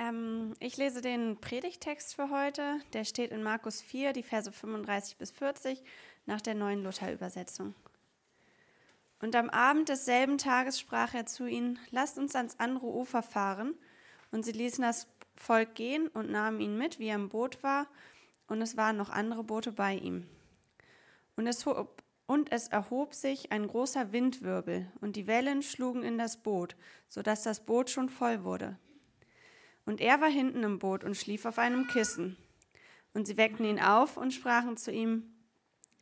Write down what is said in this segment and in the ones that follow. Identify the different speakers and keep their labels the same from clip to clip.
Speaker 1: Ähm, ich lese den Predigtext für heute. Der steht in Markus 4, die Verse 35 bis 40 nach der neuen Luther-Übersetzung. Und am Abend desselben Tages sprach er zu ihnen: Lasst uns ans andere Ufer fahren. Und sie ließen das Volk gehen und nahmen ihn mit, wie er im Boot war. Und es waren noch andere Boote bei ihm. Und es, hob, und es erhob sich ein großer Windwirbel, und die Wellen schlugen in das Boot, so dass das Boot schon voll wurde. Und er war hinten im Boot und schlief auf einem Kissen. Und sie weckten ihn auf und sprachen zu ihm,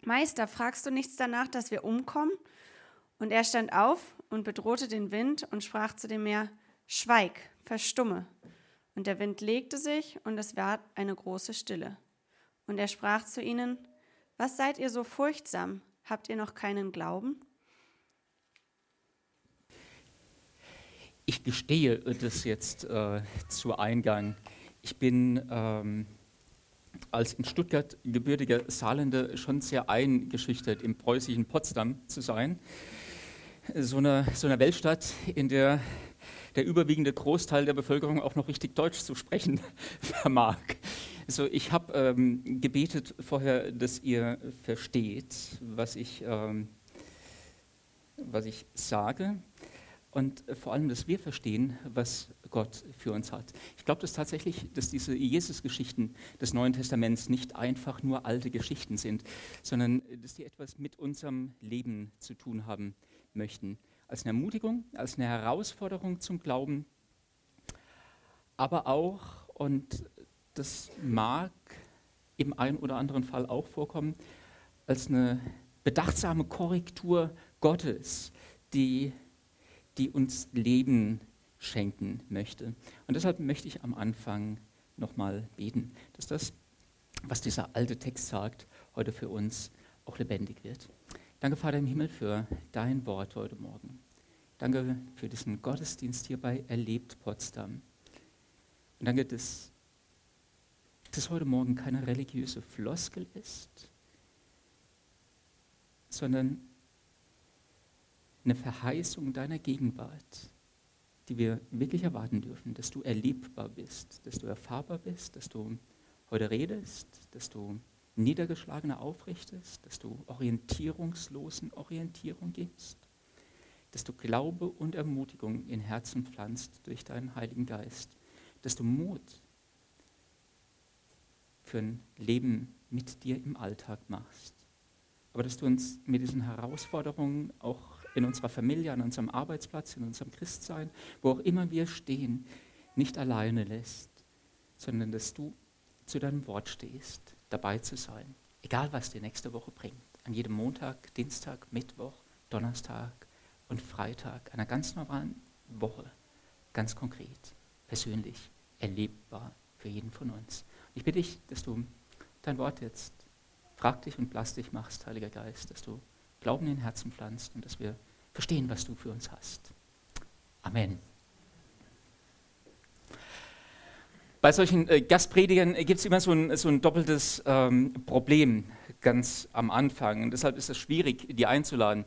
Speaker 1: Meister, fragst du nichts danach, dass wir umkommen? Und er stand auf und bedrohte den Wind und sprach zu dem Meer, Schweig, verstumme. Und der Wind legte sich und es ward eine große Stille. Und er sprach zu ihnen, Was seid ihr so furchtsam? Habt ihr noch keinen Glauben?
Speaker 2: Ich gestehe das jetzt äh, zu Eingang. Ich bin ähm, als in Stuttgart gebürtiger Saarländer schon sehr eingeschüchtert, im preußischen Potsdam zu sein. So eine, so eine Weltstadt, in der der überwiegende Großteil der Bevölkerung auch noch richtig Deutsch zu sprechen vermag. Also ich habe ähm, gebetet vorher, dass ihr versteht, was ich, ähm, was ich sage und vor allem, dass wir verstehen, was Gott für uns hat. Ich glaube dass tatsächlich, dass diese Jesus-Geschichten des Neuen Testaments nicht einfach nur alte Geschichten sind, sondern dass die etwas mit unserem Leben zu tun haben möchten. Als eine Ermutigung, als eine Herausforderung zum Glauben, aber auch, und das mag im einen oder anderen Fall auch vorkommen, als eine bedachtsame Korrektur Gottes, die die uns Leben schenken möchte. Und deshalb möchte ich am Anfang nochmal beten, dass das, was dieser alte Text sagt, heute für uns auch lebendig wird. Danke, Vater im Himmel, für dein Wort heute Morgen. Danke für diesen Gottesdienst hier bei Erlebt Potsdam. Und danke, dass das heute Morgen keine religiöse Floskel ist, sondern eine Verheißung deiner Gegenwart, die wir wirklich erwarten dürfen, dass du erlebbar bist, dass du erfahrbar bist, dass du heute redest, dass du Niedergeschlagene aufrichtest, dass du Orientierungslosen Orientierung gibst, dass du Glaube und Ermutigung in Herzen pflanzt durch deinen Heiligen Geist, dass du Mut für ein Leben mit dir im Alltag machst, aber dass du uns mit diesen Herausforderungen auch in unserer Familie, an unserem Arbeitsplatz, in unserem Christsein, wo auch immer wir stehen, nicht alleine lässt, sondern dass du zu deinem Wort stehst, dabei zu sein, egal was die nächste Woche bringt, an jedem Montag, Dienstag, Mittwoch, Donnerstag und Freitag einer ganz normalen Woche, ganz konkret, persönlich, erlebbar für jeden von uns. Und ich bitte dich, dass du dein Wort jetzt praktisch und plastisch machst, Heiliger Geist, dass du Glauben in den Herzen pflanzt und dass wir verstehen, was du für uns hast. Amen. Bei solchen äh, Gastpredigern gibt es immer so ein, so ein doppeltes ähm, Problem ganz am Anfang. Und deshalb ist es schwierig, die einzuladen.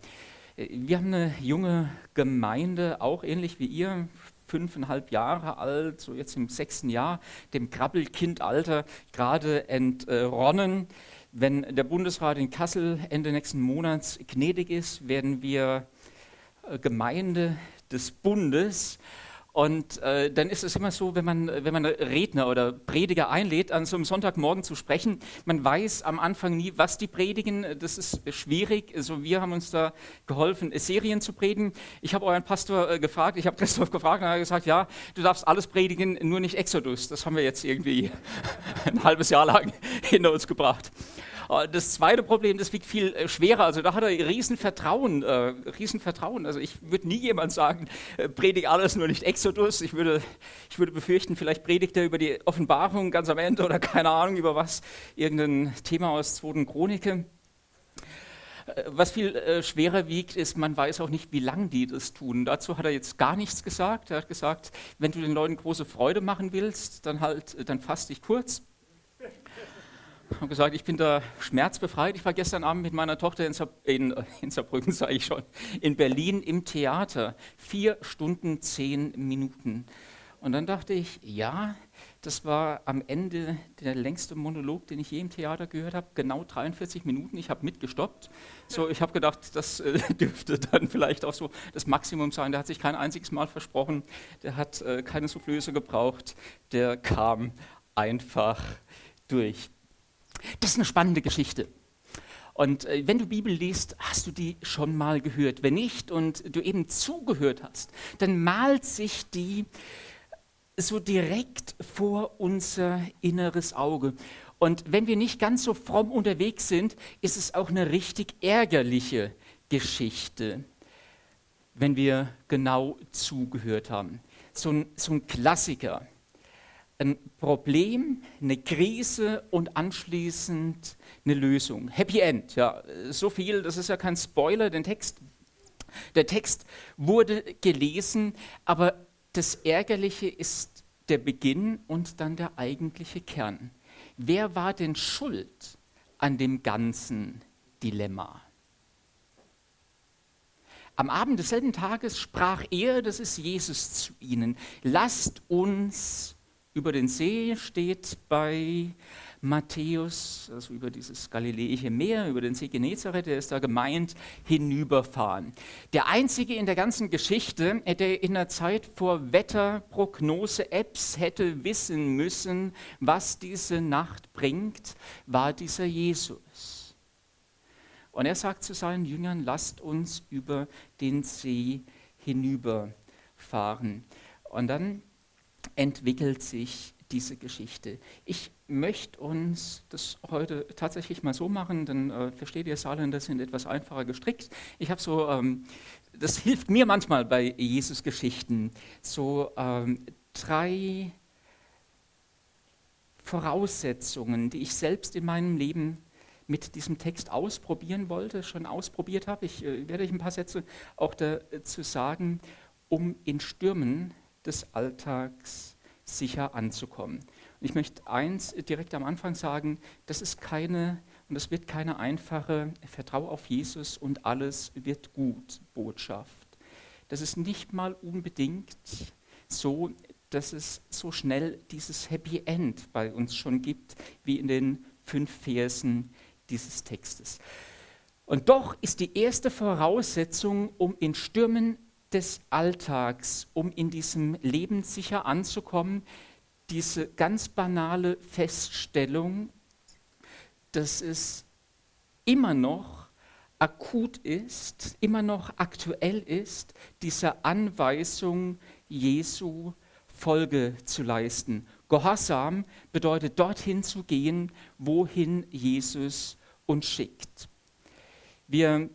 Speaker 2: Äh, wir haben eine junge Gemeinde, auch ähnlich wie ihr, fünfeinhalb Jahre alt, so jetzt im sechsten Jahr, dem Krabbelkindalter gerade entronnen. Wenn der Bundesrat in Kassel Ende nächsten Monats gnädig ist, werden wir äh, Gemeinde des Bundes. Und äh, dann ist es immer so, wenn man, wenn man Redner oder Prediger einlädt, an so einem Sonntagmorgen zu sprechen, man weiß am Anfang nie, was die predigen. Das ist schwierig. Also wir haben uns da geholfen, Serien zu predigen. Ich habe euren Pastor äh, gefragt, ich habe Christoph gefragt und er hat gesagt, ja, du darfst alles predigen, nur nicht Exodus. Das haben wir jetzt irgendwie ein halbes Jahr lang hinter uns gebracht. Äh, das zweite Problem, das wiegt viel äh, schwerer. Also da hat er Riesenvertrauen. Äh, Riesenvertrauen. Also ich würde nie jemand sagen, predige alles, nur nicht Exodus. Ich würde, ich würde befürchten, vielleicht predigt er über die Offenbarung ganz am Ende oder keine Ahnung über was. Irgendein Thema aus 2. Chronike. Was viel äh, schwerer wiegt, ist, man weiß auch nicht, wie lange die das tun. Dazu hat er jetzt gar nichts gesagt. Er hat gesagt, wenn du den Leuten große Freude machen willst, dann halt, dann fass dich kurz habe gesagt, ich bin da schmerzbefreit. Ich war gestern Abend mit meiner Tochter in, Saar, in, in Saarbrücken, sage ich schon, in Berlin im Theater. Vier Stunden, zehn Minuten. Und dann dachte ich, ja, das war am Ende der längste Monolog, den ich je im Theater gehört habe, genau 43 Minuten. Ich habe mitgestoppt. So, ich habe gedacht, das äh, dürfte dann vielleicht auch so das Maximum sein. Der hat sich kein einziges Mal versprochen, der hat äh, keine Soufflöse gebraucht, der kam einfach durch. Das ist eine spannende Geschichte. Und äh, wenn du Bibel liest, hast du die schon mal gehört. Wenn nicht und du eben zugehört hast, dann malt sich die so direkt vor unser inneres Auge. Und wenn wir nicht ganz so fromm unterwegs sind, ist es auch eine richtig ärgerliche Geschichte, wenn wir genau zugehört haben. So ein, so ein Klassiker. Ein Problem, eine Krise und anschließend eine Lösung. Happy End, ja, so viel, das ist ja kein Spoiler, den Text, der Text wurde gelesen, aber das Ärgerliche ist der Beginn und dann der eigentliche Kern. Wer war denn schuld an dem ganzen Dilemma? Am Abend desselben Tages sprach er, das ist Jesus, zu ihnen, lasst uns über den See, steht bei Matthäus, also über dieses galiläische Meer, über den See Genezareth, der ist da gemeint, hinüberfahren. Der einzige in der ganzen Geschichte, der in der Zeit vor Wetterprognose-Apps hätte wissen müssen, was diese Nacht bringt, war dieser Jesus. Und er sagt zu seinen Jüngern, lasst uns über den See hinüberfahren. Und dann entwickelt sich diese Geschichte. Ich möchte uns das heute tatsächlich mal so machen, dann äh, versteht ihr Saarländer sind etwas einfacher gestrickt. Ich habe so, ähm, das hilft mir manchmal bei Jesus-Geschichten, so ähm, drei Voraussetzungen, die ich selbst in meinem Leben mit diesem Text ausprobieren wollte, schon ausprobiert habe. Ich äh, werde euch ein paar Sätze auch dazu sagen, um in Stürmen des Alltags sicher anzukommen. Und ich möchte eins direkt am Anfang sagen, das ist keine und das wird keine einfache Vertrau auf Jesus und alles wird gut Botschaft. Das ist nicht mal unbedingt so, dass es so schnell dieses Happy End bei uns schon gibt, wie in den fünf Versen dieses Textes. Und doch ist die erste Voraussetzung, um in Stürmen des Alltags, um in diesem Leben sicher anzukommen, diese ganz banale Feststellung, dass es immer noch akut ist, immer noch aktuell ist, dieser Anweisung Jesu Folge zu leisten. Gehorsam bedeutet dorthin zu gehen, wohin Jesus uns schickt. Wir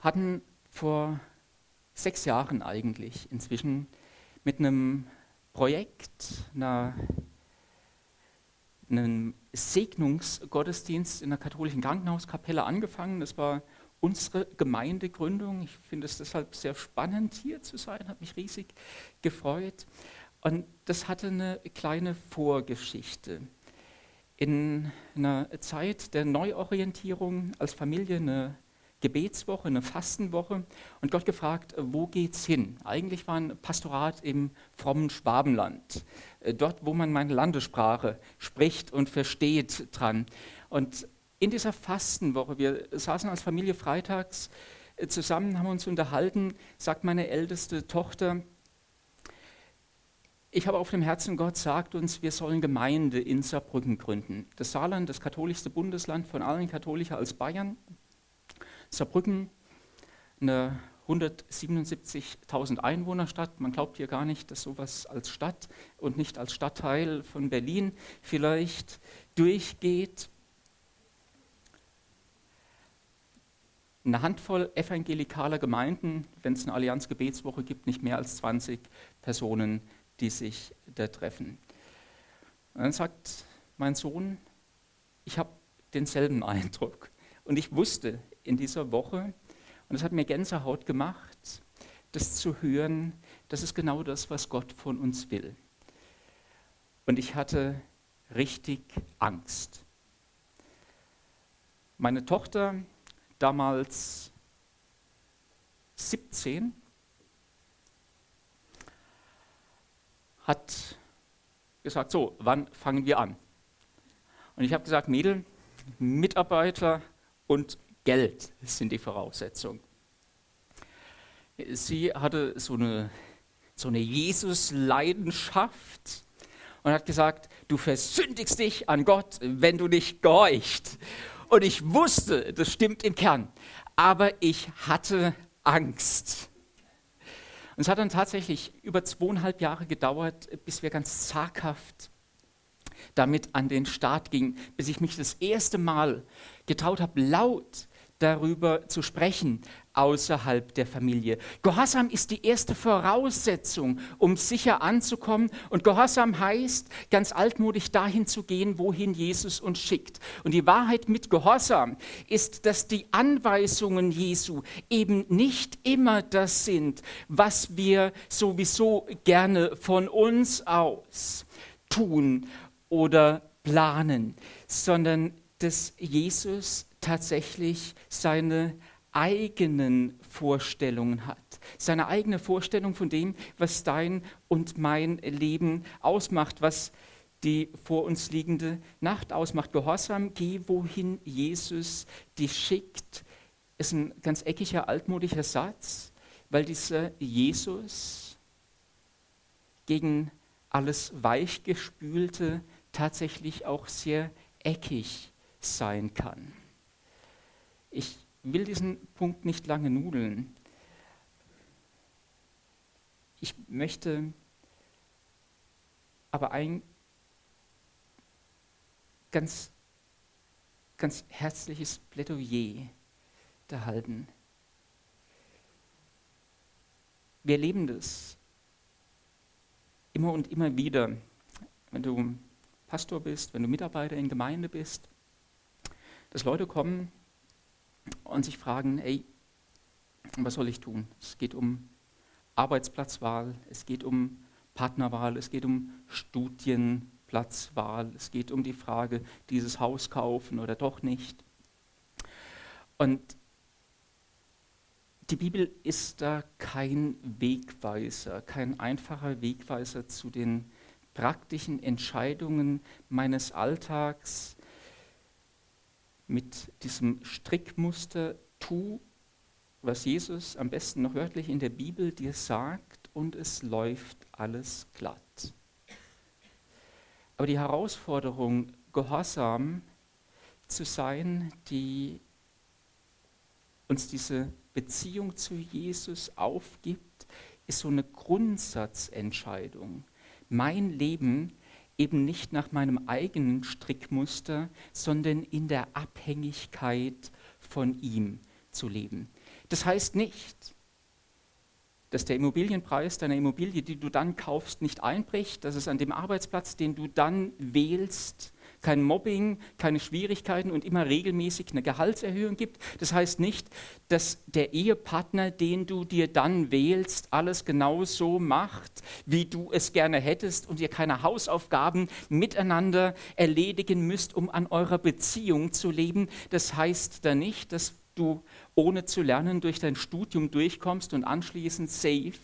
Speaker 2: hatten vor sechs Jahren eigentlich inzwischen mit einem Projekt, einer, einem Segnungsgottesdienst in der katholischen Krankenhauskapelle angefangen. Das war unsere Gemeindegründung. Ich finde es deshalb sehr spannend, hier zu sein, hat mich riesig gefreut. Und das hatte eine kleine Vorgeschichte. In einer Zeit der Neuorientierung als Familie, eine Gebetswoche, eine Fastenwoche und Gott gefragt, äh, wo geht's hin? Eigentlich war ein Pastorat im frommen Schwabenland, äh, dort, wo man meine Landessprache spricht und versteht dran. Und in dieser Fastenwoche, wir saßen als Familie freitags äh, zusammen, haben uns unterhalten, sagt meine älteste Tochter, ich habe auf dem Herzen, Gott sagt uns, wir sollen Gemeinde in Saarbrücken gründen. Das Saarland, das katholischste Bundesland von allen katholischer als Bayern, Saarbrücken, eine 177.000 Einwohnerstadt. Man glaubt hier gar nicht, dass sowas als Stadt und nicht als Stadtteil von Berlin vielleicht durchgeht. Eine Handvoll evangelikaler Gemeinden, wenn es eine Allianz-Gebetswoche gibt, nicht mehr als 20 Personen, die sich da treffen. Und dann sagt mein Sohn, ich habe denselben Eindruck. Und ich wusste, in dieser Woche. Und es hat mir Gänsehaut gemacht, das zu hören, das ist genau das, was Gott von uns will. Und ich hatte richtig Angst. Meine Tochter, damals 17, hat gesagt, so, wann fangen wir an? Und ich habe gesagt, Mädel, Mitarbeiter und Geld sind die Voraussetzungen. Sie hatte so eine, so eine Jesus-Leidenschaft und hat gesagt, du versündigst dich an Gott, wenn du nicht gehorcht. Und ich wusste, das stimmt im Kern, aber ich hatte Angst. Und es hat dann tatsächlich über zweieinhalb Jahre gedauert, bis wir ganz zaghaft damit an den Start gingen, bis ich mich das erste Mal getraut habe, laut darüber zu sprechen außerhalb der Familie. Gehorsam ist die erste Voraussetzung, um sicher anzukommen. Und Gehorsam heißt, ganz altmodisch dahin zu gehen, wohin Jesus uns schickt. Und die Wahrheit mit Gehorsam ist, dass die Anweisungen Jesu eben nicht immer das sind, was wir sowieso gerne von uns aus tun oder planen, sondern dass Jesus tatsächlich seine eigenen Vorstellungen hat. Seine eigene Vorstellung von dem, was dein und mein Leben ausmacht, was die vor uns liegende Nacht ausmacht. Gehorsam, geh wohin Jesus dich schickt, ist ein ganz eckiger, altmodischer Satz, weil dieser Jesus gegen alles Weichgespülte tatsächlich auch sehr eckig sein kann. Ich will diesen Punkt nicht lange nudeln. Ich möchte aber ein ganz, ganz herzliches Plädoyer da halten. Wir erleben das immer und immer wieder, wenn du Pastor bist, wenn du Mitarbeiter in Gemeinde bist, dass Leute kommen und sich fragen, ey, was soll ich tun? Es geht um Arbeitsplatzwahl, es geht um Partnerwahl, es geht um Studienplatzwahl, es geht um die Frage, dieses Haus kaufen oder doch nicht. Und die Bibel ist da kein Wegweiser, kein einfacher Wegweiser zu den praktischen Entscheidungen meines Alltags, mit diesem Strickmuster, tu, was Jesus am besten noch wörtlich in der Bibel dir sagt und es läuft alles glatt. Aber die Herausforderung, gehorsam zu sein, die uns diese Beziehung zu Jesus aufgibt, ist so eine Grundsatzentscheidung. Mein Leben eben nicht nach meinem eigenen Strickmuster, sondern in der Abhängigkeit von ihm zu leben. Das heißt nicht, dass der Immobilienpreis deiner Immobilie, die du dann kaufst, nicht einbricht, dass es an dem Arbeitsplatz, den du dann wählst, kein Mobbing, keine Schwierigkeiten und immer regelmäßig eine Gehaltserhöhung gibt. Das heißt nicht, dass der Ehepartner, den du dir dann wählst, alles genau so macht, wie du es gerne hättest und ihr keine Hausaufgaben miteinander erledigen müsst, um an eurer Beziehung zu leben. Das heißt da nicht, dass du ohne zu lernen durch dein Studium durchkommst und anschließend safe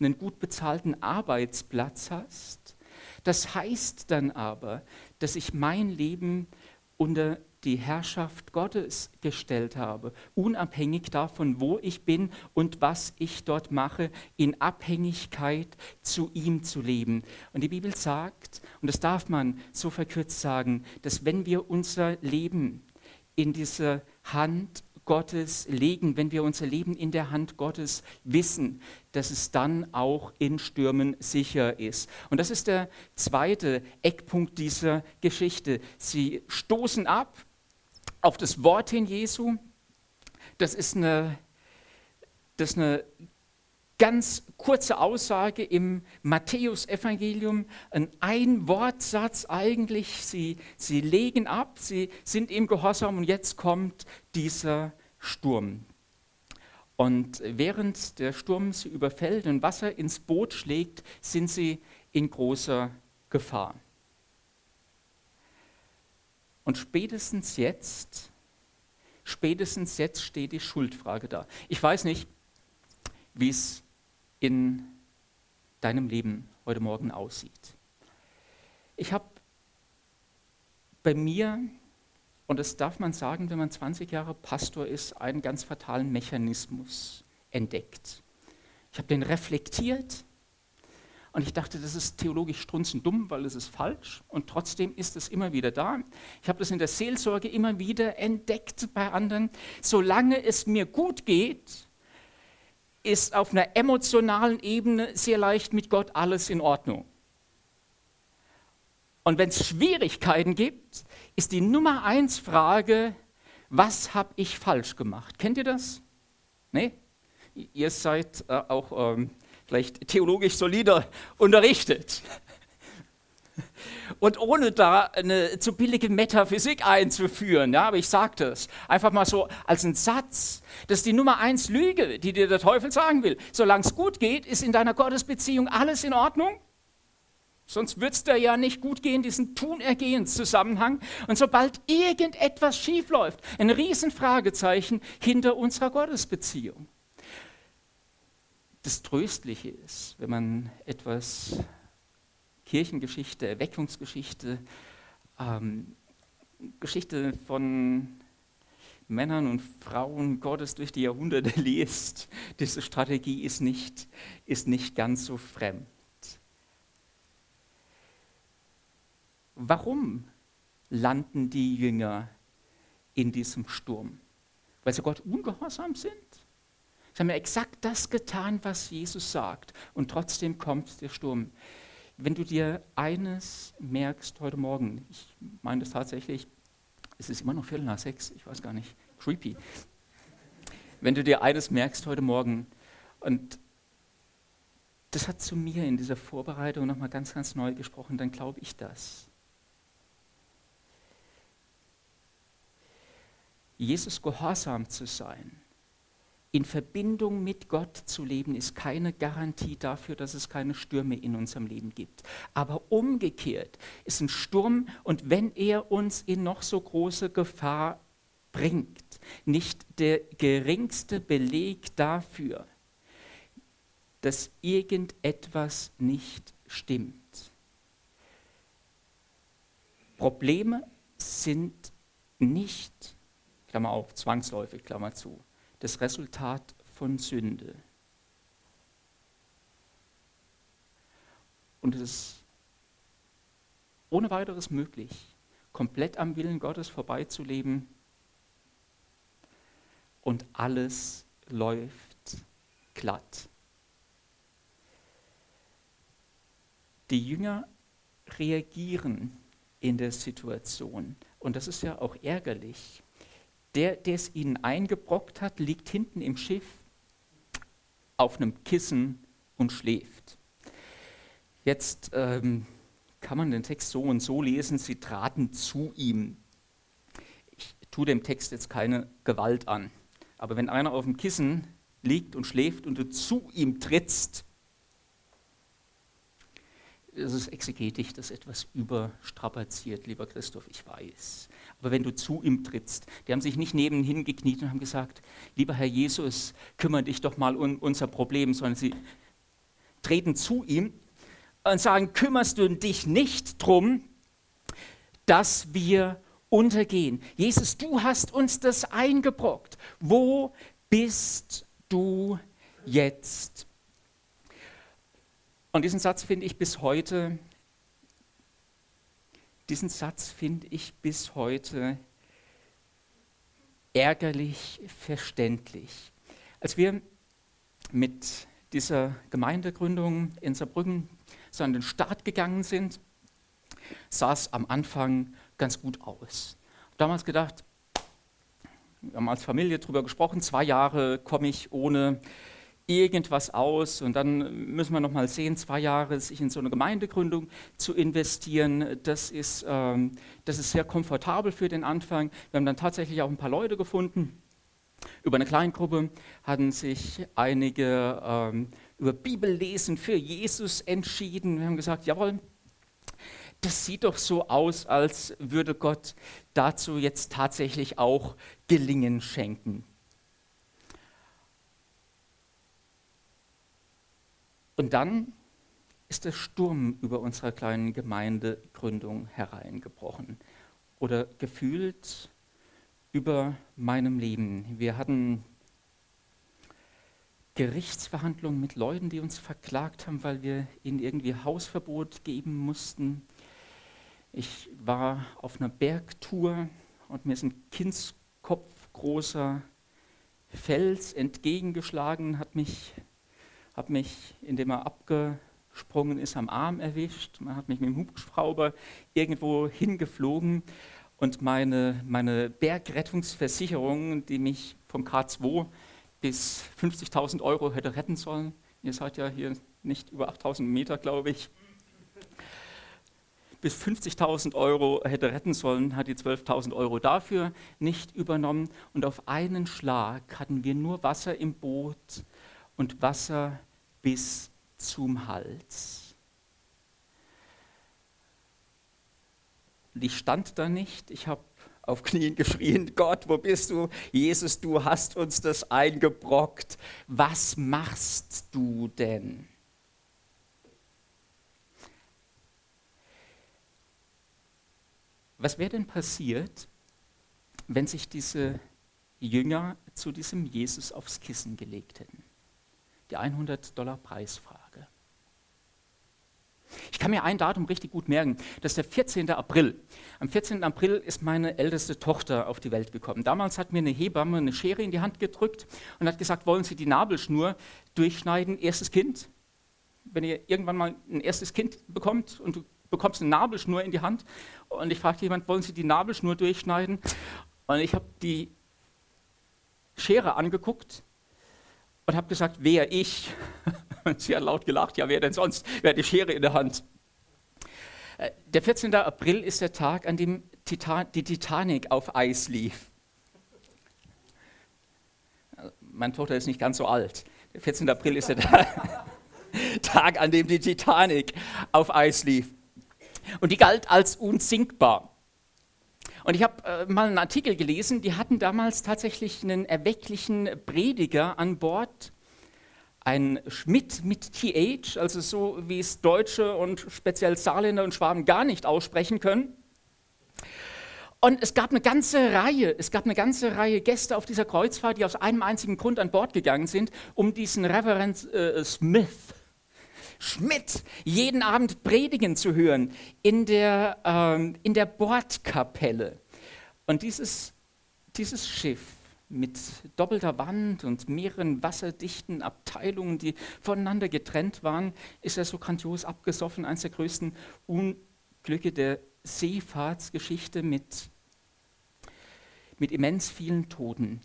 Speaker 2: einen gut bezahlten Arbeitsplatz hast. Das heißt dann aber, dass ich mein Leben unter die Herrschaft Gottes gestellt habe, unabhängig davon, wo ich bin und was ich dort mache, in Abhängigkeit zu ihm zu leben. Und die Bibel sagt, und das darf man so verkürzt sagen, dass wenn wir unser Leben in diese Hand Gottes legen, wenn wir unser Leben in der Hand Gottes wissen, dass es dann auch in Stürmen sicher ist. Und das ist der zweite Eckpunkt dieser Geschichte. Sie stoßen ab auf das Wort hin Jesu. Das ist eine, das ist eine ganz kurze Aussage im Matthäusevangelium, ein Einwortsatz eigentlich. Sie, sie legen ab, sie sind im Gehorsam und jetzt kommt dieser Sturm. Und während der Sturm sie überfällt und Wasser ins Boot schlägt, sind sie in großer Gefahr. Und spätestens jetzt, spätestens jetzt steht die Schuldfrage da. Ich weiß nicht, wie es in deinem Leben heute Morgen aussieht. Ich habe bei mir, und das darf man sagen, wenn man 20 Jahre Pastor ist, einen ganz fatalen Mechanismus entdeckt. Ich habe den reflektiert und ich dachte, das ist theologisch strunzendumm, weil es ist falsch. Und trotzdem ist es immer wieder da. Ich habe das in der Seelsorge immer wieder entdeckt bei anderen. Solange es mir gut geht, ist auf einer emotionalen Ebene sehr leicht mit Gott alles in Ordnung. Und wenn es Schwierigkeiten gibt, ist die Nummer eins Frage, was habe ich falsch gemacht? Kennt ihr das? Nee? Ihr seid äh, auch ähm, vielleicht theologisch solider unterrichtet. Und ohne da eine zu billige Metaphysik einzuführen, ja, aber ich sage das einfach mal so als einen Satz, das ist die Nummer eins Lüge, die dir der Teufel sagen will. Solange es gut geht, ist in deiner Gottesbeziehung alles in Ordnung. Sonst wird es dir ja nicht gut gehen, diesen Tun-Ergehens-Zusammenhang. Und sobald irgendetwas schiefläuft, ein Riesenfragezeichen hinter unserer Gottesbeziehung das Tröstliche ist, wenn man etwas Kirchengeschichte, Erweckungsgeschichte, ähm, Geschichte von Männern und Frauen Gottes durch die Jahrhunderte liest, diese Strategie ist nicht, ist nicht ganz so fremd. Warum landen die Jünger in diesem Sturm? Weil sie Gott ungehorsam sind? Sie haben ja exakt das getan, was Jesus sagt. Und trotzdem kommt der Sturm. Wenn du dir eines merkst heute Morgen, ich meine das tatsächlich, es ist immer noch Viertel nach sechs, ich weiß gar nicht, creepy. Wenn du dir eines merkst heute Morgen, und das hat zu mir in dieser Vorbereitung nochmal ganz, ganz neu gesprochen, dann glaube ich das. Jesus gehorsam zu sein, in Verbindung mit Gott zu leben, ist keine Garantie dafür, dass es keine Stürme in unserem Leben gibt. Aber umgekehrt ist ein Sturm, und wenn er uns in noch so große Gefahr bringt, nicht der geringste Beleg dafür, dass irgendetwas nicht stimmt. Probleme sind nicht, Klammer auf, zwangsläufig, Klammer zu, das Resultat von Sünde. Und es ist ohne weiteres möglich, komplett am Willen Gottes vorbeizuleben und alles läuft glatt. Die Jünger reagieren in der Situation und das ist ja auch ärgerlich der, der es ihnen eingebrockt hat, liegt hinten im Schiff auf einem Kissen und schläft. Jetzt ähm, kann man den Text so und so lesen, sie traten zu ihm. Ich tue dem Text jetzt keine Gewalt an, aber wenn einer auf dem Kissen liegt und schläft und du zu ihm trittst, das ist exegetisch, das etwas überstrapaziert, lieber Christoph, ich weiß. Aber wenn du zu ihm trittst, die haben sich nicht nebenhin gekniet und haben gesagt, lieber Herr Jesus, kümmere dich doch mal um unser Problem, sondern sie treten zu ihm und sagen, kümmerst du dich nicht drum, dass wir untergehen. Jesus, du hast uns das eingebrockt. Wo bist du jetzt? Und diesen Satz finde ich bis heute, diesen Satz finde ich bis heute ärgerlich verständlich. Als wir mit dieser Gemeindegründung in Saarbrücken so an den Start gegangen sind, sah es am Anfang ganz gut aus. Damals gedacht, wir haben als Familie darüber gesprochen, zwei Jahre komme ich ohne irgendwas aus und dann müssen wir noch mal sehen, zwei Jahre sich in so eine Gemeindegründung zu investieren, das ist, ähm, das ist sehr komfortabel für den Anfang. Wir haben dann tatsächlich auch ein paar Leute gefunden. Über eine Kleingruppe hatten sich einige ähm, über Bibellesen für Jesus entschieden. Wir haben gesagt, jawohl, das sieht doch so aus, als würde Gott dazu jetzt tatsächlich auch Gelingen schenken. Und dann ist der Sturm über unserer kleinen Gemeindegründung hereingebrochen oder gefühlt über meinem Leben. Wir hatten Gerichtsverhandlungen mit Leuten, die uns verklagt haben, weil wir ihnen irgendwie Hausverbot geben mussten. Ich war auf einer Bergtour und mir ist ein Kindskopf großer Fels entgegengeschlagen, hat mich, hat mich, indem er abgesprungen ist, am Arm erwischt. Man hat mich mit dem Hubschrauber irgendwo hingeflogen und meine, meine Bergrettungsversicherung, die mich vom K2 bis 50.000 Euro hätte retten sollen, ihr seid ja hier nicht über 8.000 Meter, glaube ich, bis 50.000 Euro hätte retten sollen, hat die 12.000 Euro dafür nicht übernommen. Und auf einen Schlag hatten wir nur Wasser im Boot und Wasser bis zum Hals. Und ich stand da nicht, ich habe auf Knien geschrien, Gott, wo bist du? Jesus, du hast uns das eingebrockt. Was machst du denn? Was wäre denn passiert, wenn sich diese Jünger zu diesem Jesus aufs Kissen gelegt hätten? Die 100 Dollar Preisfrage. Ich kann mir ein Datum richtig gut merken. Das ist der 14. April. Am 14. April ist meine älteste Tochter auf die Welt gekommen. Damals hat mir eine Hebamme eine Schere in die Hand gedrückt und hat gesagt, wollen Sie die Nabelschnur durchschneiden, erstes Kind? Wenn ihr irgendwann mal ein erstes Kind bekommt und du bekommst eine Nabelschnur in die Hand und ich fragte jemand, wollen Sie die Nabelschnur durchschneiden? Und ich habe die Schere angeguckt und habe gesagt, wer ich? Und sie hat laut gelacht, ja, wer denn sonst? Wer hat die Schere in der Hand? Äh, der 14. April ist der Tag, an dem die Titanic auf Eis lief. Meine Tochter ist nicht ganz so alt. Der 14. April ist der Tag, an dem die Titanic auf Eis lief. Und die galt als unsinkbar. Und ich habe äh, mal einen Artikel gelesen, die hatten damals tatsächlich einen erwecklichen Prediger an Bord, ein Schmidt mit TH, also so wie es Deutsche und speziell Saarländer und Schwaben gar nicht aussprechen können. Und es gab eine ganze Reihe, es gab eine ganze Reihe Gäste auf dieser Kreuzfahrt, die aus einem einzigen Grund an Bord gegangen sind, um diesen Reverend äh, Smith Schmidt jeden Abend predigen zu hören in der, ähm, in der Bordkapelle. Und dieses, dieses Schiff mit doppelter Wand und mehreren wasserdichten Abteilungen, die voneinander getrennt waren, ist er so grandios abgesoffen. Eines der größten Unglücke der Seefahrtsgeschichte mit, mit immens vielen Toten.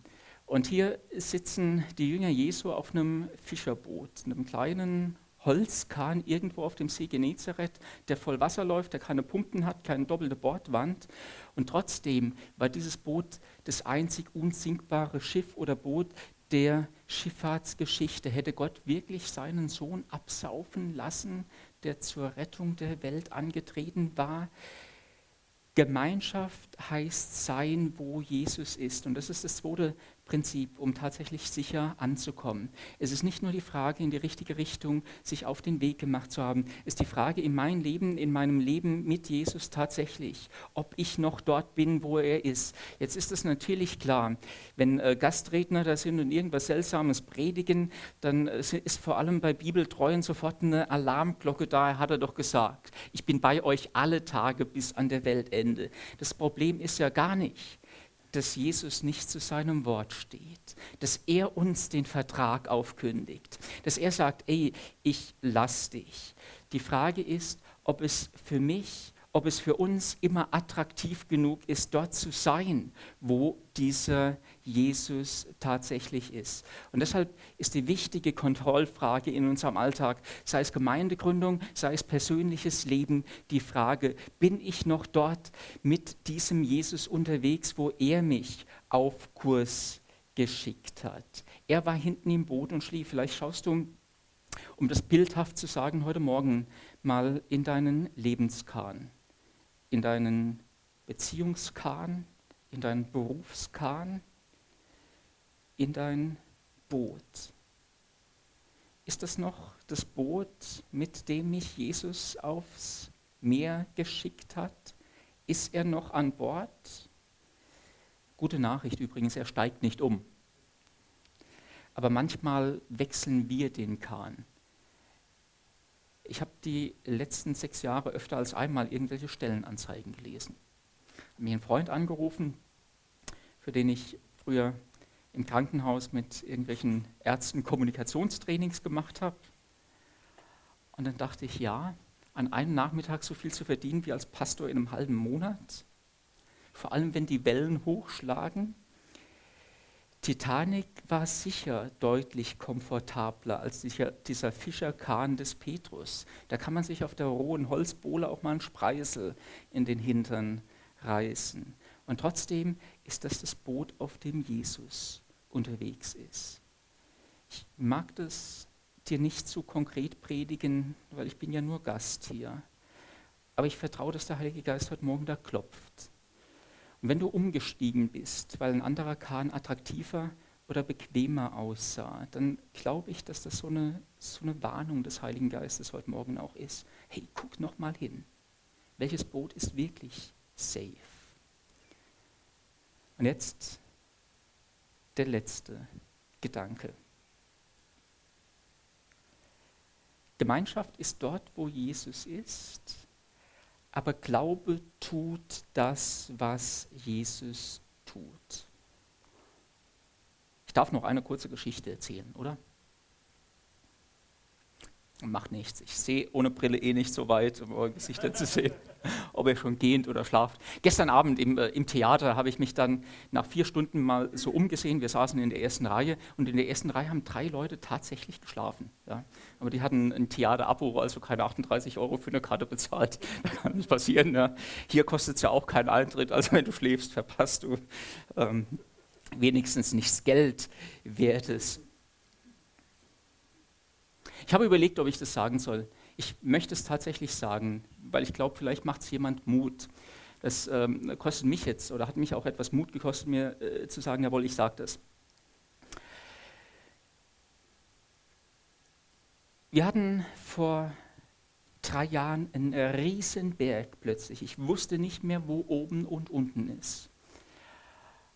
Speaker 2: Und hier sitzen die Jünger Jesu auf einem Fischerboot, einem kleinen Holzkahn irgendwo auf dem See Genezareth, der voll Wasser läuft, der keine Pumpen hat, keine doppelte Bordwand. Und trotzdem war dieses Boot das einzig unsinkbare Schiff oder Boot der Schifffahrtsgeschichte. Hätte Gott wirklich seinen Sohn absaufen lassen, der zur Rettung der Welt angetreten war? Gemeinschaft heißt sein, wo Jesus ist. Und das ist das zweite Prinzip, um tatsächlich sicher anzukommen. Es ist nicht nur die Frage, in die richtige Richtung sich auf den Weg gemacht zu haben, es ist die Frage in meinem Leben, in meinem Leben mit Jesus tatsächlich, ob ich noch dort bin, wo er ist. Jetzt ist es natürlich klar, wenn äh, Gastredner da sind und irgendwas Seltsames predigen, dann äh, ist vor allem bei Bibeltreuen sofort eine Alarmglocke da, hat er doch gesagt. Ich bin bei euch alle Tage bis an der Weltende. Das Problem ist ja gar nicht, dass Jesus nicht zu seinem Wort steht, dass er uns den Vertrag aufkündigt, dass er sagt, ey, ich lass dich. Die Frage ist, ob es für mich, ob es für uns immer attraktiv genug ist, dort zu sein, wo dieser Jesus tatsächlich ist. Und deshalb ist die wichtige Kontrollfrage in unserem Alltag, sei es Gemeindegründung, sei es persönliches Leben, die Frage, bin ich noch dort mit diesem Jesus unterwegs, wo er mich auf Kurs geschickt hat? Er war hinten im Boot und schlief. Vielleicht schaust du, um das bildhaft zu sagen, heute Morgen mal in deinen Lebenskahn, in deinen Beziehungskahn, in deinen Berufskahn, in dein Boot. Ist das noch das Boot, mit dem mich Jesus aufs Meer geschickt hat? Ist er noch an Bord? Gute Nachricht übrigens, er steigt nicht um. Aber manchmal wechseln wir den Kahn. Ich habe die letzten sechs Jahre öfter als einmal irgendwelche Stellenanzeigen gelesen. Habe mir einen Freund angerufen, für den ich früher im Krankenhaus mit irgendwelchen Ärzten Kommunikationstrainings gemacht habe. Und dann dachte ich, ja, an einem Nachmittag so viel zu verdienen wie als Pastor in einem halben Monat, vor allem wenn die Wellen hochschlagen. Titanic war sicher deutlich komfortabler als dieser, Fischerkahn des Petrus. Da kann man sich auf der rohen Holzbohle auch mal einen Spreisel in den Hintern reißen. Und trotzdem ist das das Boot, auf dem Jesus unterwegs ist. Ich mag das dir nicht zu konkret predigen, weil ich bin ja nur Gast hier. Aber ich vertraue, dass der Heilige Geist heute Morgen da klopft. Und wenn du umgestiegen bist, weil ein anderer Kahn attraktiver oder bequemer aussah, dann glaube ich, dass das so eine, so eine Warnung des Heiligen Geistes heute Morgen auch ist. Hey, guck noch mal hin. Welches Boot ist wirklich safe? Und jetzt der letzte Gedanke. Gemeinschaft ist dort, wo Jesus ist, aber Glaube tut das, was Jesus tut. Ich darf noch eine kurze Geschichte erzählen, oder? Macht nichts. Ich sehe ohne Brille eh nicht so weit, um eure Gesichter zu sehen, ob ihr schon gehend oder schlaft. Gestern Abend im, äh, im Theater habe ich mich dann nach vier Stunden mal so umgesehen. Wir saßen in der ersten Reihe und in der ersten Reihe haben drei Leute tatsächlich geschlafen. Ja. Aber die hatten ein Theater-Abo, also keine 38 Euro für eine Karte bezahlt. Da kann das passieren. Ja. Hier kostet es ja auch keinen Eintritt, also wenn du schläfst, verpasst du ähm, wenigstens nichts Geld wertes. Ich habe überlegt, ob ich das sagen soll. Ich möchte es tatsächlich sagen, weil ich glaube, vielleicht macht es jemand Mut. Das ähm, kostet mich jetzt oder hat mich auch etwas Mut gekostet, mir äh, zu sagen, jawohl, ich sage das. Wir hatten vor drei Jahren einen riesen Berg plötzlich. Ich wusste nicht mehr, wo oben und unten ist.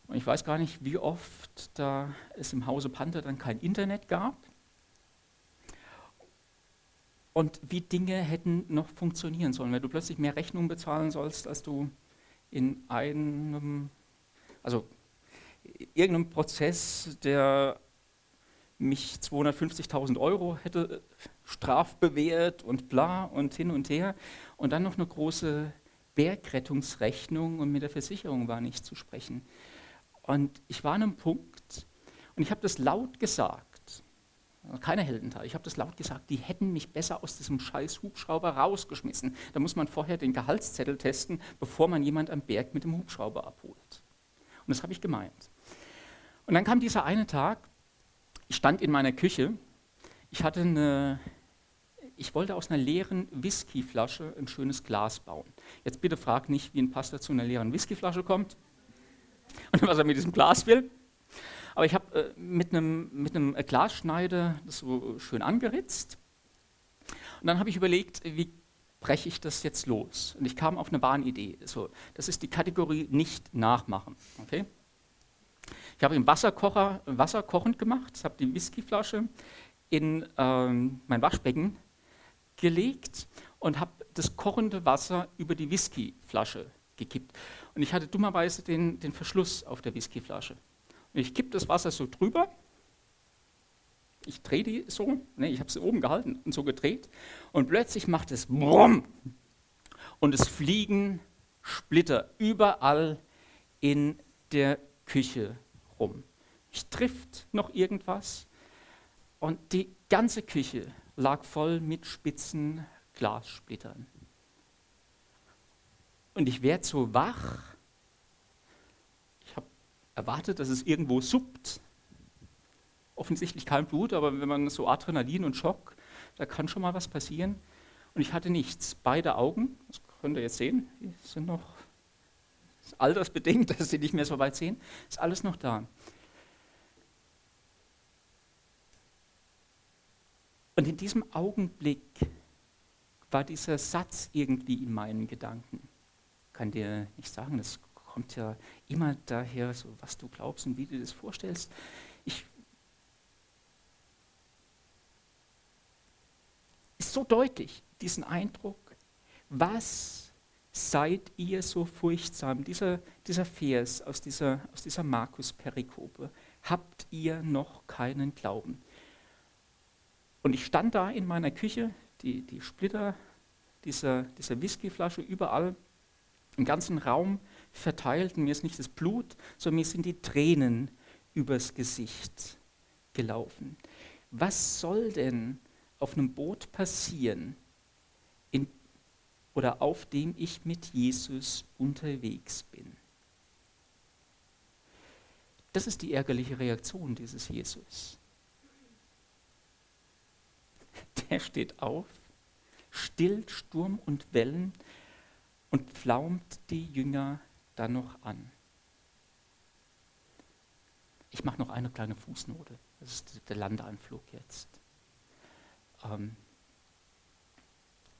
Speaker 2: Und ich weiß gar nicht, wie oft da es im Hause Panther dann kein Internet gab und wie Dinge hätten noch funktionieren sollen. Wenn du plötzlich mehr Rechnungen bezahlen sollst, als du in einem, also irgendeinem Prozess, der mich 250.000 Euro hätte strafbewehrt und bla und hin und her und dann noch eine große Bergrettungsrechnung und mit der Versicherung war nicht zu sprechen. Und ich war an einem Punkt und ich habe das laut gesagt keine Heldentat. Ich habe das laut gesagt, die hätten mich besser aus diesem scheiß Hubschrauber rausgeschmissen. Da muss man vorher den Gehaltszettel testen, bevor man jemand am Berg mit dem Hubschrauber abholt. Und das habe ich gemeint. Und dann kam dieser eine Tag, ich stand in meiner Küche, ich hatte eine, ich wollte aus einer leeren Whiskyflasche ein schönes Glas bauen. Jetzt bitte frag nicht, wie ein Pastor zu einer leeren Whiskyflasche kommt und was er mit diesem Glas will. Aber ich habe äh, mit einem mit Glasschneider das so schön angeritzt. Und dann habe ich überlegt, wie breche ich das jetzt los? Und ich kam auf eine Bahnidee. So, das ist die Kategorie nicht nachmachen. Okay? Ich habe im Wasserkocher Wasser kochend gemacht, habe die Whiskyflasche in ähm, mein Waschbecken gelegt und habe das kochende Wasser über die Whiskyflasche gekippt. Und ich hatte dummerweise den, den Verschluss auf der Whiskyflasche. Ich kippe das Wasser so drüber. Ich drehe die so. Ne, ich habe sie oben gehalten und so gedreht. Und plötzlich macht es Brumm. Und es fliegen Splitter überall in der Küche rum. Ich trifft noch irgendwas. Und die ganze Küche lag voll mit spitzen Glassplittern. Und ich werde so wach erwartet, dass es irgendwo suppt. Offensichtlich kein Blut, aber wenn man so Adrenalin und Schock, da kann schon mal was passieren. Und ich hatte nichts. Beide Augen, das könnt ihr jetzt sehen, die sind noch altersbedingt, dass sie nicht mehr so weit sehen, ist alles noch da. Und in diesem Augenblick war dieser Satz irgendwie in meinen Gedanken. Kann dir nicht sagen, das kommt ja immer daher, so was du glaubst und wie du das vorstellst. Ich ist so deutlich, diesen Eindruck, was seid ihr so furchtsam? Dieser, dieser Vers aus dieser, aus dieser Markus-Perikope. Habt ihr noch keinen Glauben? Und ich stand da in meiner Küche, die, die Splitter dieser, dieser Whiskyflasche überall im ganzen Raum verteilt. Und mir ist nicht das Blut, sondern mir sind die Tränen übers Gesicht gelaufen. Was soll denn auf einem Boot passieren, in, oder auf dem ich mit Jesus unterwegs bin? Das ist die ärgerliche Reaktion dieses Jesus. Der steht auf, stillt Sturm und Wellen und pflaumt die Jünger dann noch an. Ich mache noch eine kleine Fußnote. Das ist der Landeanflug jetzt. Ähm,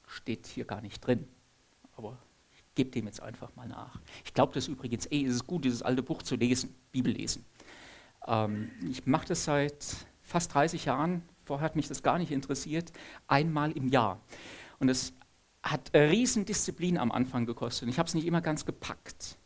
Speaker 2: steht hier gar nicht drin, aber ich gebe dem jetzt einfach mal nach. Ich glaube das übrigens eh, es ist gut, dieses alte Buch zu lesen, Bibel lesen. Ähm, ich mache das seit fast 30 Jahren, vorher hat mich das gar nicht interessiert, einmal im Jahr. Und es hat Riesendisziplin am Anfang gekostet. Ich habe es nicht immer ganz gepackt.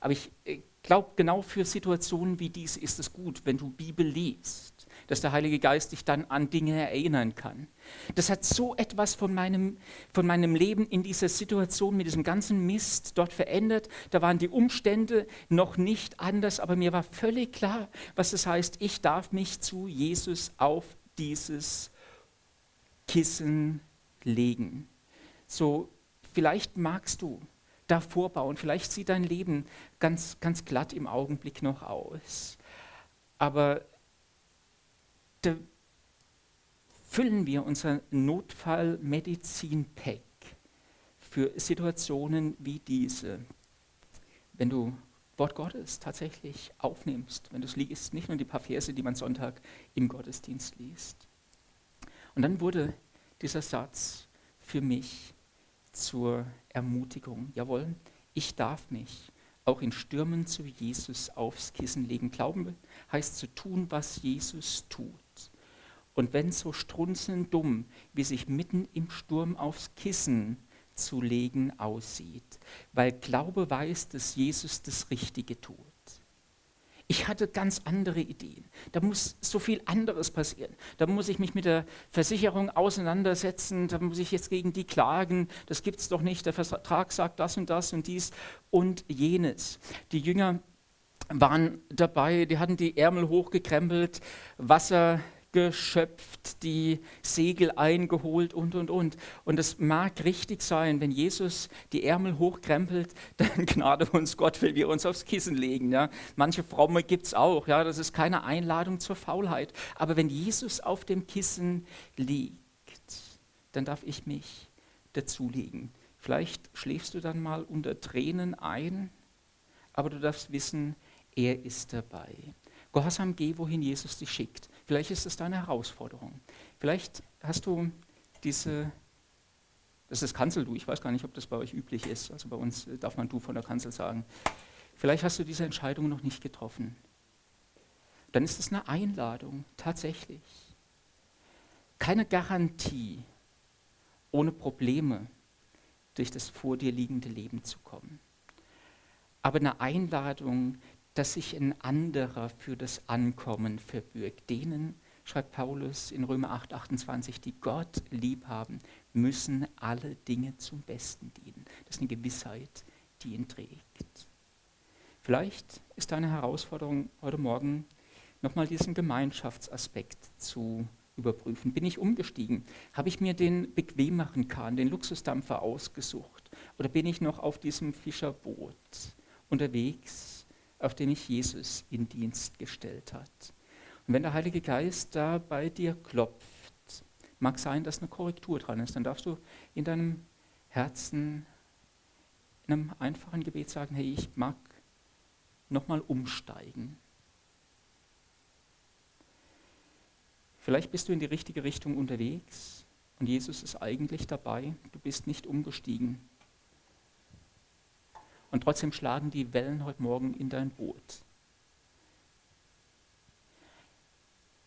Speaker 2: Aber ich äh, glaube, genau für Situationen wie diese ist es gut, wenn du Bibel liest, dass der Heilige Geist dich dann an Dinge erinnern kann. Das hat so etwas von meinem, von meinem Leben in dieser Situation mit diesem ganzen Mist dort verändert. Da waren die Umstände noch nicht anders, aber mir war völlig klar, was das heißt. Ich darf mich zu Jesus auf dieses Kissen legen. So, vielleicht magst du da vorbauen, vielleicht sieht dein Leben ganz, ganz glatt im Augenblick noch aus. Aber da füllen wir unser Notfallmedizin-Pack für Situationen wie diese. Wenn du Wort Gottes tatsächlich aufnimmst, wenn du es liest, nicht nur die paar Verse, die man Sonntag im Gottesdienst liest. Und dann wurde dieser Satz für mich zur Ermutigung. Jawohl, ich darf mich auch in Stürmen zu Jesus aufs Kissen legen. Glauben heißt zu tun, was Jesus tut. Und wenn so strunzelnd dumm, wie sich mitten im Sturm aufs Kissen zu legen aussieht, weil Glaube weiß, dass Jesus das Richtige tut. Ich hatte ganz andere Ideen. Da muss so viel anderes passieren. Da muss ich mich mit der Versicherung auseinandersetzen. Da muss ich jetzt gegen die klagen. Das gibt es doch nicht. Der Vertrag sagt das und das und dies und jenes. Die Jünger waren dabei, die hatten die Ärmel hochgekrempelt, Wasser geschöpft, die Segel eingeholt und, und, und. Und es mag richtig sein, wenn Jesus die Ärmel hochkrempelt, dann gnade uns Gott, wenn wir uns aufs Kissen legen. Ja. Manche Fromme gibt es auch, ja. das ist keine Einladung zur Faulheit. Aber wenn Jesus auf dem Kissen liegt, dann darf ich mich dazulegen. Vielleicht schläfst du dann mal unter Tränen ein, aber du darfst wissen, er ist dabei. Gehorsam geh, wohin Jesus dich schickt. Vielleicht ist es deine Herausforderung. Vielleicht hast du diese, das ist Kanzel du, ich weiß gar nicht, ob das bei euch üblich ist, also bei uns darf man du von der Kanzel sagen. Vielleicht hast du diese Entscheidung noch nicht getroffen. Dann ist es eine Einladung, tatsächlich. Keine Garantie, ohne Probleme durch das vor dir liegende Leben zu kommen. Aber eine Einladung, dass sich ein anderer für das Ankommen verbirgt. Denen, schreibt Paulus in Römer 8, 28, die Gott lieb haben, müssen alle Dinge zum Besten dienen. Das ist eine Gewissheit, die ihn trägt. Vielleicht ist deine Herausforderung heute Morgen, nochmal diesen Gemeinschaftsaspekt zu überprüfen. Bin ich umgestiegen? Habe ich mir den bequemeren Kahn, den Luxusdampfer ausgesucht? Oder bin ich noch auf diesem Fischerboot unterwegs? Auf den ich Jesus in Dienst gestellt hat. Und wenn der Heilige Geist da bei dir klopft, mag sein, dass eine Korrektur dran ist, dann darfst du in deinem Herzen in einem einfachen Gebet sagen, hey, ich mag nochmal umsteigen. Vielleicht bist du in die richtige Richtung unterwegs und Jesus ist eigentlich dabei. Du bist nicht umgestiegen. Und trotzdem schlagen die Wellen heute Morgen in dein Boot.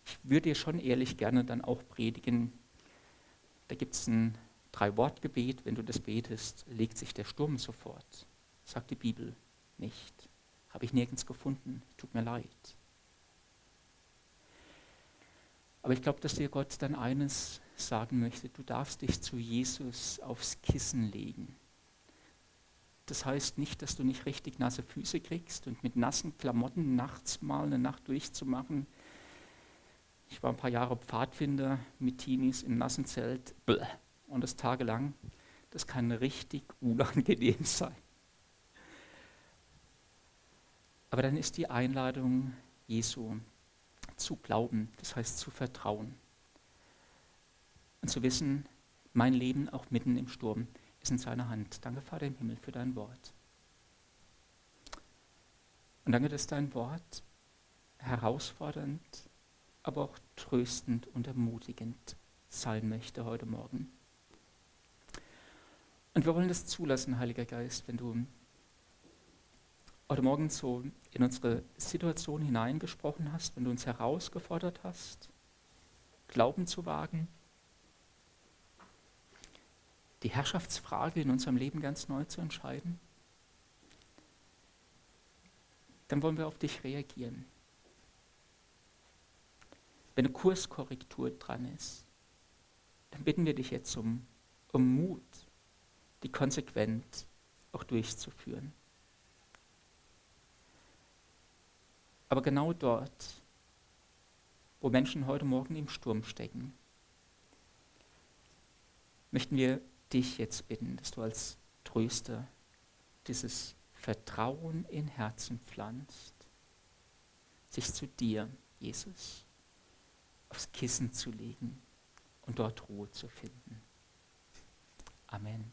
Speaker 2: Ich würde dir schon ehrlich gerne dann auch predigen. Da gibt es ein Drei-Wort-Gebet. Wenn du das betest, legt sich der Sturm sofort. Sagt die Bibel nicht. Habe ich nirgends gefunden. Tut mir leid. Aber ich glaube, dass dir Gott dann eines sagen möchte. Du darfst dich zu Jesus aufs Kissen legen. Das heißt nicht, dass du nicht richtig nasse Füße kriegst und mit nassen Klamotten nachts mal eine Nacht durchzumachen. Ich war ein paar Jahre Pfadfinder mit Teenies im nassen Zelt und das tagelang. Das kann richtig unangenehm sein. Aber dann ist die Einladung Jesu zu glauben, das heißt zu vertrauen. Und zu wissen, mein Leben auch mitten im Sturm ist in seiner Hand. Danke, Vater im Himmel, für dein Wort. Und danke, dass dein Wort herausfordernd, aber auch tröstend und ermutigend sein möchte heute Morgen. Und wir wollen das zulassen, Heiliger Geist, wenn du heute Morgen so in unsere Situation hineingesprochen hast, wenn du uns herausgefordert hast, Glauben zu wagen, die Herrschaftsfrage in unserem Leben ganz neu zu entscheiden, dann wollen wir auf dich reagieren. Wenn eine Kurskorrektur dran ist, dann bitten wir dich jetzt um, um Mut, die konsequent auch durchzuführen. Aber genau dort, wo Menschen heute Morgen im Sturm stecken, möchten wir dich jetzt bitten, dass du als Tröster dieses Vertrauen in Herzen pflanzt, sich zu dir, Jesus, aufs Kissen zu legen und dort Ruhe zu finden. Amen.